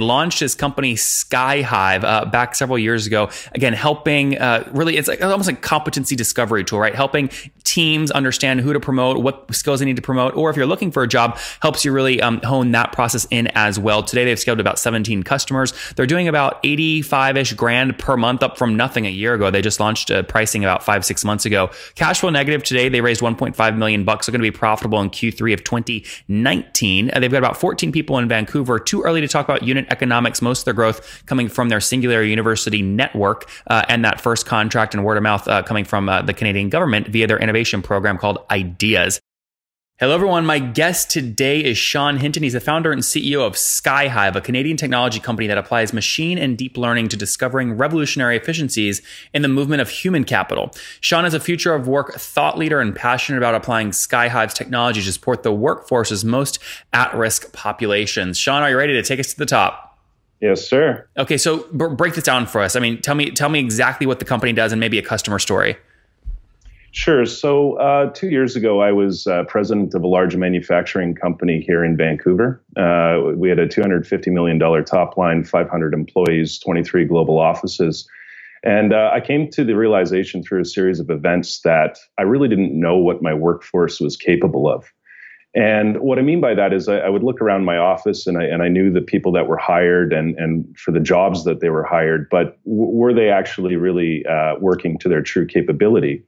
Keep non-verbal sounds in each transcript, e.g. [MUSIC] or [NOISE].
launched his company Skyhive uh, back several years ago. Again, helping uh, really, it's like almost like competency discovery tool, right? Helping teams understand who to promote, what skills they need to promote, or if you're looking for a job, helps you really um, hone that process in as well. Today, they've scaled about 17 customers. They're doing about 85 ish grand per month, up from nothing a year ago. They just launched uh, pricing about five, six months ago. Cash flow negative today. They raised 1.5 million bucks. They're going to be profitable in Q3 of 2019. Uh, they've got about 14 people in Vancouver. Too early to talk about unit economics, most of their growth coming from their singular University network uh, and that first contract and word of mouth uh, coming from uh, the Canadian government via their innovation program called Ideas. Hello, everyone. My guest today is Sean Hinton. He's the founder and CEO of Skyhive, a Canadian technology company that applies machine and deep learning to discovering revolutionary efficiencies in the movement of human capital. Sean is a future of work thought leader and passionate about applying Skyhive's technology to support the workforce's most at risk populations. Sean, are you ready to take us to the top? Yes, sir. Okay, so b- break this down for us. I mean, tell me tell me exactly what the company does and maybe a customer story. Sure. So, uh, two years ago, I was uh, president of a large manufacturing company here in Vancouver. Uh, we had a $250 million top line, 500 employees, 23 global offices. And uh, I came to the realization through a series of events that I really didn't know what my workforce was capable of. And what I mean by that is I, I would look around my office and I, and I knew the people that were hired and, and for the jobs that they were hired, but w- were they actually really uh, working to their true capability?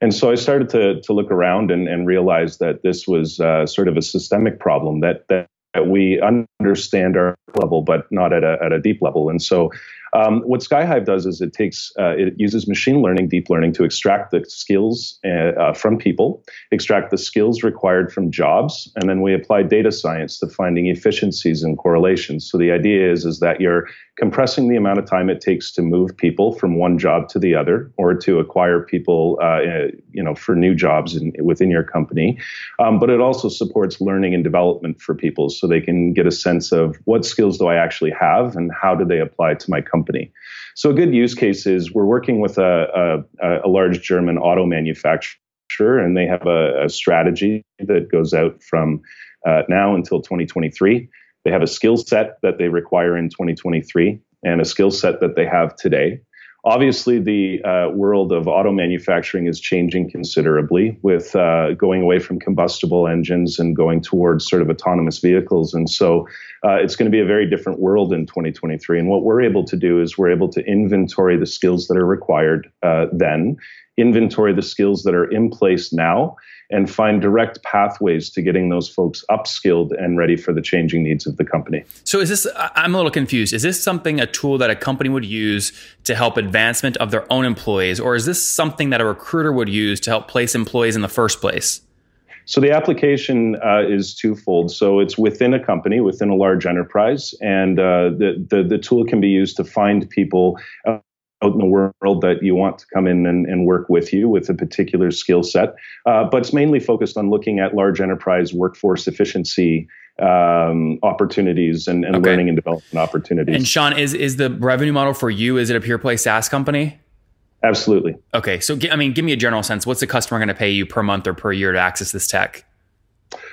And so I started to, to look around and, and realize that this was uh, sort of a systemic problem that, that, we understand our level, but not at a, at a deep level. And so um, what Skyhive does is it takes uh, it uses machine learning, deep learning to extract the skills uh, uh, from people, extract the skills required from jobs, and then we apply data science to finding efficiencies and correlations. So the idea is is that you're compressing the amount of time it takes to move people from one job to the other, or to acquire people, uh, you know, for new jobs in, within your company. Um, but it also supports learning and development for people, so they can get a sense of what skills do I actually have and how do they apply to my company company. So a good use case is we're working with a, a, a large German auto manufacturer, and they have a, a strategy that goes out from uh, now until 2023. They have a skill set that they require in 2023 and a skill set that they have today. Obviously, the uh, world of auto manufacturing is changing considerably with uh, going away from combustible engines and going towards sort of autonomous vehicles. And so uh, it's going to be a very different world in 2023. And what we're able to do is we're able to inventory the skills that are required uh, then, inventory the skills that are in place now, and find direct pathways to getting those folks upskilled and ready for the changing needs of the company. So, is this, I'm a little confused. Is this something, a tool that a company would use to help advancement of their own employees, or is this something that a recruiter would use to help place employees in the first place? So the application uh, is twofold. So it's within a company, within a large enterprise, and uh, the, the, the tool can be used to find people out in the world that you want to come in and, and work with you with a particular skill set. Uh, but it's mainly focused on looking at large enterprise workforce efficiency um, opportunities and, and okay. learning and development opportunities. And Sean, is is the revenue model for you? Is it a pure play SaaS company? Absolutely. Okay, so I mean, give me a general sense. What's the customer going to pay you per month or per year to access this tech?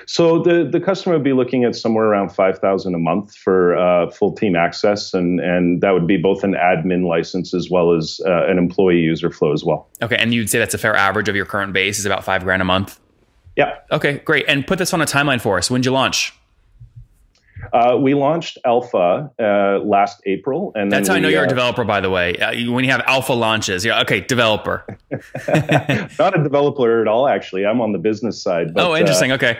So the, the customer would be looking at somewhere around five thousand a month for uh, full team access, and and that would be both an admin license as well as uh, an employee user flow as well. Okay, and you'd say that's a fair average of your current base is about five grand a month. Yeah. Okay, great. And put this on a timeline for us. When'd you launch? Uh, we launched Alpha uh, last April, and that's how we, I know you're a uh, developer. By the way, uh, when you have Alpha launches, yeah, okay, developer. [LAUGHS] Not a developer at all, actually. I'm on the business side. But, oh, interesting. okay.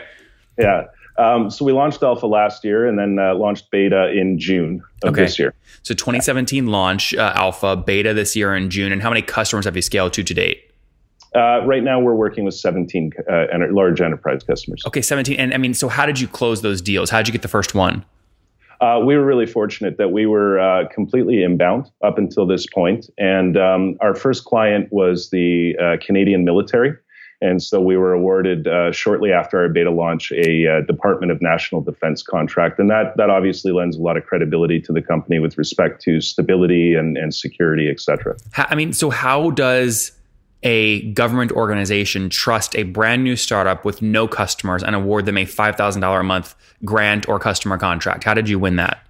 Yeah. Um, so we launched alpha last year and then uh, launched beta in June of okay. this year. So 2017 launch uh, alpha, beta this year in June. And how many customers have you scaled to to date? Uh, right now, we're working with 17 uh, large enterprise customers. Okay, 17. And I mean, so how did you close those deals? How did you get the first one? Uh, we were really fortunate that we were uh, completely inbound up until this point. And um, our first client was the uh, Canadian military. And so we were awarded uh, shortly after our beta launch a uh, Department of National Defense contract. And that, that obviously lends a lot of credibility to the company with respect to stability and, and security, et cetera. I mean, so how does a government organization trust a brand new startup with no customers and award them a $5,000 a month grant or customer contract? How did you win that?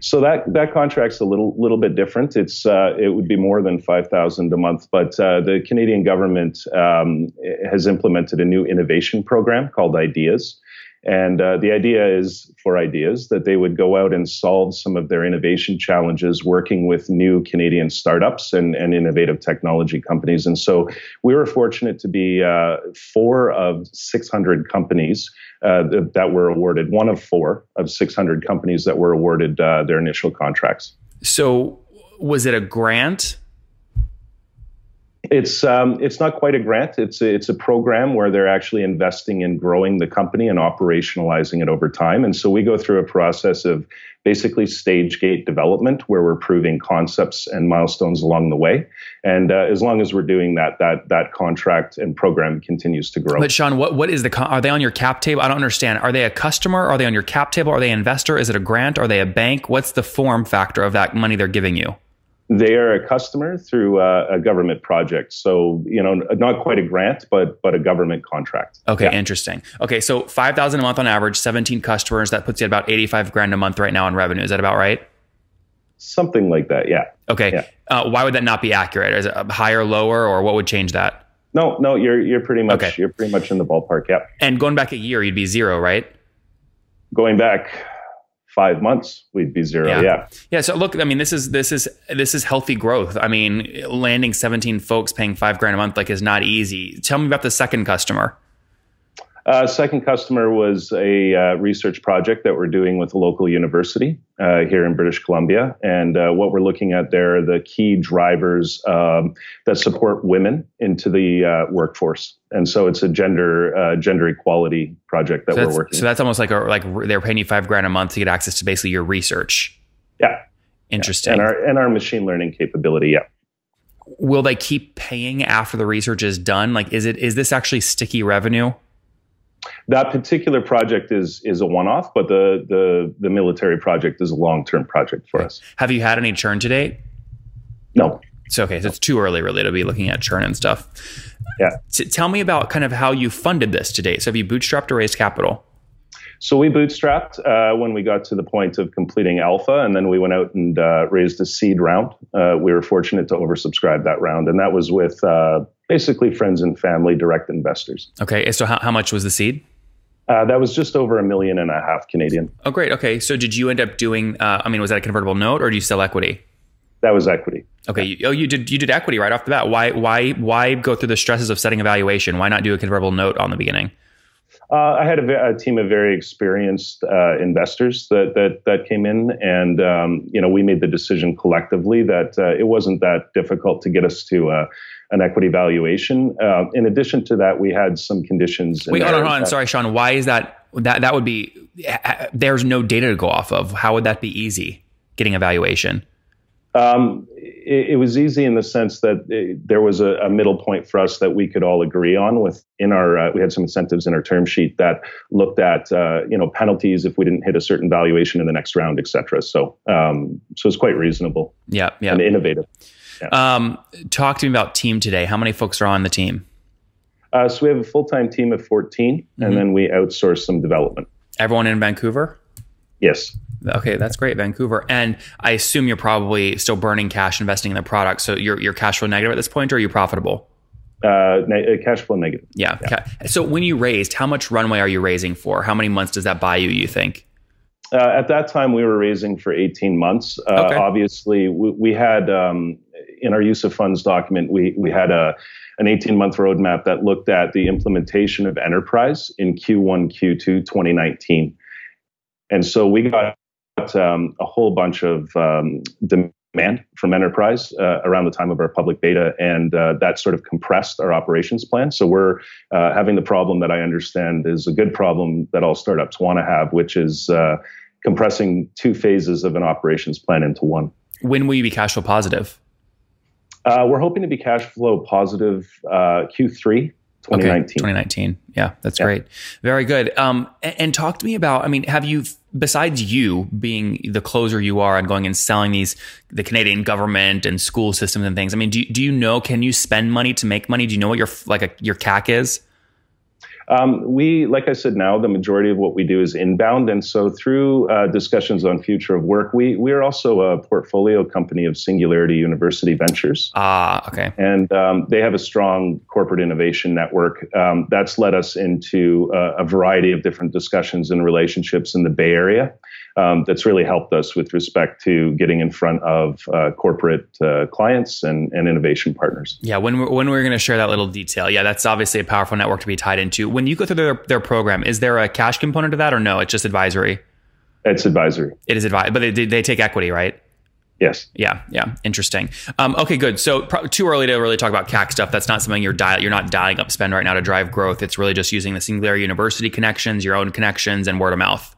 So that that contract's a little little bit different. It's uh, it would be more than five thousand a month, but uh, the Canadian government um, has implemented a new innovation program called Ideas, and uh, the idea is for ideas that they would go out and solve some of their innovation challenges working with new Canadian startups and, and innovative technology companies. And so we were fortunate to be uh, four of 600 companies uh, that, were awarded, one of four of 600 companies that were awarded uh, their initial contracts. So was it a grant? It's um, it's not quite a grant. It's a, it's a program where they're actually investing in growing the company and operationalizing it over time. And so we go through a process of basically stage gate development where we're proving concepts and milestones along the way. And uh, as long as we're doing that, that that contract and program continues to grow. But Sean, what what is the are they on your cap table? I don't understand. Are they a customer? Are they on your cap table? Are they an investor? Is it a grant? Are they a bank? What's the form factor of that money they're giving you? They are a customer through uh, a government project. So, you know, not quite a grant, but but a government contract. Okay, yeah. interesting. Okay, so 5,000 a month on average, 17 customers, that puts you at about 85 grand a month right now in revenue. Is that about right? Something like that, yeah. Okay. Yeah. Uh, why would that not be accurate? Is it higher, lower, or what would change that? No, no, you're you're pretty much okay. you're pretty much in the ballpark, yeah. And going back a year, you'd be zero, right? Going back five months we'd be zero. Yeah. yeah. Yeah so look i mean this is this is this is healthy growth. I mean landing 17 folks paying five grand a month like is not easy. Tell me about the second customer uh, second customer was a uh, research project that we're doing with a local university uh, here in British Columbia. And uh, what we're looking at there are the key drivers um, that support women into the uh, workforce. And so it's a gender uh, gender equality project that so we're working. So that's almost like a, like they're paying you five grand a month to get access to basically your research. Yeah. Interesting. Yeah. And our and our machine learning capability. Yeah will they keep paying after the research is done like is it is this actually sticky revenue that particular project is is a one off, but the the the military project is a long term project for us. Have you had any churn to date? No. So okay, so it's too early really to be looking at churn and stuff. Yeah. T- tell me about kind of how you funded this to date. So have you bootstrapped or raised capital? So we bootstrapped uh, when we got to the point of completing alpha, and then we went out and uh, raised a seed round. Uh, we were fortunate to oversubscribe that round, and that was with uh, basically friends and family, direct investors. Okay, so how, how much was the seed? Uh, that was just over a million and a half Canadian. Oh, great. Okay, so did you end up doing? Uh, I mean, was that a convertible note, or do you sell equity? That was equity. Okay. Yeah. You, oh, you did. You did equity right off the bat. Why? Why? Why go through the stresses of setting a valuation? Why not do a convertible note on the beginning? Uh, I had a, a, team of very experienced uh, investors that that that came in, and um, you know we made the decision collectively that uh, it wasn't that difficult to get us to uh, an equity valuation. Uh, in addition to that, we had some conditions. Wait, hold on, hold on. Sorry, Sean. Why is that? That that would be. There's no data to go off of. How would that be easy getting a valuation? Um, it, it, was easy in the sense that it, there was a, a, middle point for us that we could all agree on. With in our, uh, we had some incentives in our term sheet that looked at uh, you know penalties if we didn't hit a certain valuation in the next round, et cetera. So, um, so it's quite reasonable. Yeah, yeah, and innovative. Yeah. Um, talk to me about team today. How many folks are on the team? Uh, so we have a full time team of 14, mm-hmm. and then we outsource some development. Everyone in Vancouver? Yes. Okay, that's great, Vancouver. And I assume you're probably still burning cash investing in the product. So you're, you're cash flow negative at this point, or are you profitable? Uh, ne- uh, cash flow negative. Yeah. yeah. So when you raised, how much runway are you raising for? How many months does that buy you, you think? Uh, at that time, we were raising for 18 months. Uh, okay. Obviously, we, we had um, in our use of funds document, we, we had a, an 18 month roadmap that looked at the implementation of enterprise in Q1, Q2 2019. And so we got um, a whole bunch of um, demand from enterprise uh, around the time of our public beta, and uh, that sort of compressed our operations plan. So we're uh, having the problem that I understand is a good problem that all startups want to have, which is uh, compressing two phases of an operations plan into one. When will you be cash flow positive? Uh, we're hoping to be cash flow positive uh, Q3 2019. Okay, 2019. Yeah, that's yeah. great. Very good. Um, and, and, talk to me about, I mean, have you, besides you being the closer you are and going and selling these, the Canadian government and school systems and things, I mean, do, do you know, can you spend money to make money? Do you know what your, like a, your CAC is? Um, we, like I said, now the majority of what we do is inbound, and so through uh, discussions on future of work, we we are also a portfolio company of Singularity University Ventures. Ah, okay. And um, they have a strong corporate innovation network um, that's led us into uh, a variety of different discussions and relationships in the Bay Area um, that's really helped us with respect to getting in front of uh, corporate uh, clients and, and innovation partners. Yeah, when we're, when we're going to share that little detail, yeah, that's obviously a powerful network to be tied into. When you go through their, their program, is there a cash component to that or no? It's just advisory? It's advisory. It is advisory, but they, they take equity, right? Yes. Yeah. Yeah. Interesting. Um, okay. Good. So pro- too early to really talk about CAC stuff. That's not something you're dial. You're not dialing up spend right now to drive growth. It's really just using the Singularity University connections, your own connections, and word of mouth.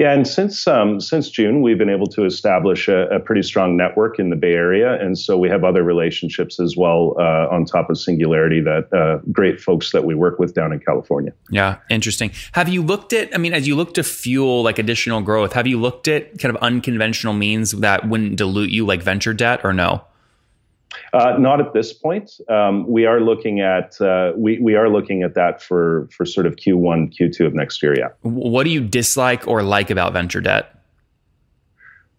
Yeah, and since um, since June, we've been able to establish a, a, pretty strong network in the Bay Area, and so we have other relationships as well uh, on top of Singularity. That uh, great folks that we work with down in California. Yeah, interesting. Have you looked at? I mean, as you look to fuel like additional growth, have you looked at kind of unconventional means that wouldn't dilute you, like venture debt, or no? Uh, not at this point. Um, we are looking at uh, we we are looking at that for for sort of Q1, Q2 of next year. Yeah. What do you dislike or like about venture debt?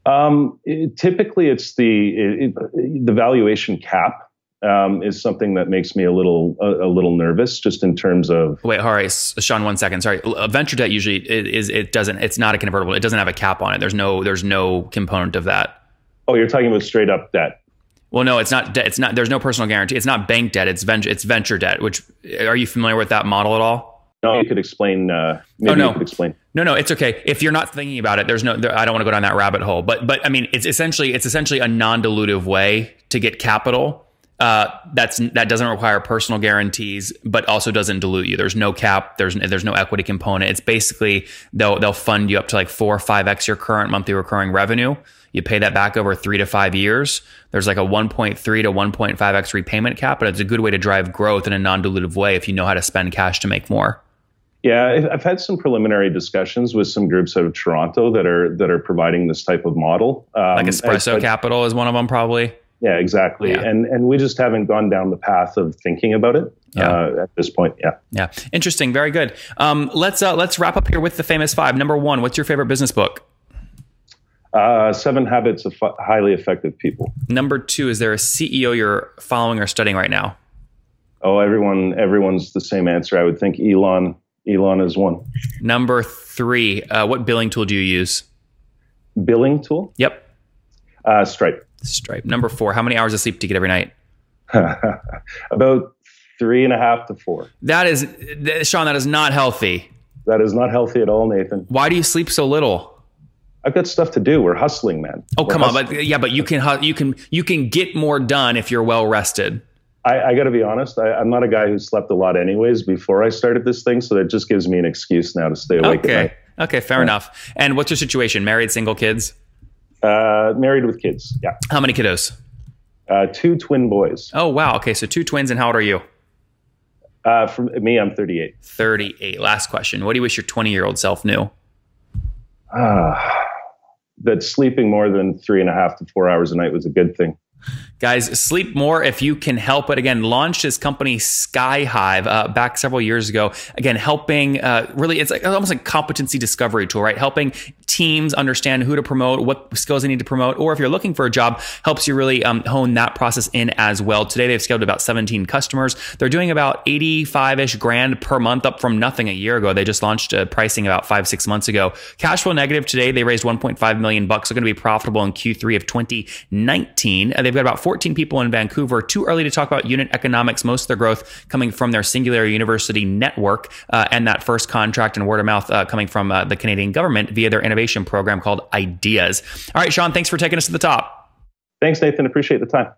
Um, it, typically, it's the it, it, the valuation cap um, is something that makes me a little a, a, little nervous, just in terms of. Wait, all right, Sean, one second. Sorry, venture debt usually is it doesn't it's not a convertible. It doesn't have a cap on it. There's no there's no component of that. Oh, you're talking about straight up debt. Well, no, it's not. It's not. There's no personal guarantee. It's not bank debt. It's venture. It's venture debt. Which are you familiar with that model at all? No, you could explain. Uh, maybe oh, no. explain. No, no, it's okay. If you're not thinking about it, there's no. There, I don't want to go down that rabbit hole. But, but I mean, it's essentially it's essentially a non-dilutive way to get capital. Uh, that's that doesn't require personal guarantees, but also doesn't dilute you. There's no cap. There's there's no equity component. It's basically they'll they'll fund you up to like four or five x your current monthly recurring revenue. You pay that back over three to five years. There's like a 1.3 to 1.5x repayment cap, but it's a good way to drive growth in a non dilutive way if you know how to spend cash to make more. Yeah, I've had some preliminary discussions with some groups out of Toronto that are that are providing this type of model. Um, like Espresso Capital is one of them, probably. Yeah, exactly. Yeah. And and we just haven't gone down the path of thinking about it yeah. uh, at this point. Yeah. Yeah. Interesting. Very good. Um, let's uh, let's wrap up here with the famous five. Number one, what's your favorite business book? Uh, seven Habits of Highly Effective People. Number two, is there a CEO you're following or studying right now? Oh, everyone, everyone's the same answer. I would think Elon. Elon is one. Number three, uh, what billing tool do you use? Billing tool? Yep. Uh, Stripe. Stripe. Number four, how many hours of sleep do you get every night? [LAUGHS] About three and a half to four. That is, Sean. That is not healthy. That is not healthy at all, Nathan. Why do you sleep so little? I've got stuff to do. We're hustling, man. Oh, We're come hustling. on, but yeah, but you can you can you can get more done if you're well rested. I, I got to be honest. I, am not a guy who slept a lot, anyways, before I started this thing. So that just gives me an excuse now to stay awake. Okay. Okay. Fair yeah. enough. And what's your situation? Married, single, kids? Uh, married with kids. Yeah. How many kiddos? Uh, two twin boys. Oh wow. Okay. So two twins. And how old are you? Uh, for me, I'm 38. 38. Last question. What do you wish your 20 year old self knew? Ah that sleeping more than three and a half to four hours a night was a good thing. Guys, sleep more if you can help it. Again, launched his company Skyhive uh, back several years ago. Again, helping uh, really, it's like almost like competency discovery tool, right? Helping teams understand who to promote, what skills they need to promote, or if you're looking for a job, helps you really um, hone that process in as well. Today, they've scaled about 17 customers. They're doing about 85 ish grand per month, up from nothing a year ago. They just launched uh, pricing about five, six months ago. Cash flow negative today. They raised 1.5 million bucks. They're going to be profitable in Q3 of 2019. Uh, they've got about 14 people in Vancouver. Too early to talk about unit economics. Most of their growth coming from their Singular University network uh, and that first contract and word of mouth uh, coming from uh, the Canadian government via their innovation innovation program called Ideas. All right, Sean, thanks for taking us to the top. Thanks, Nathan. Appreciate the time.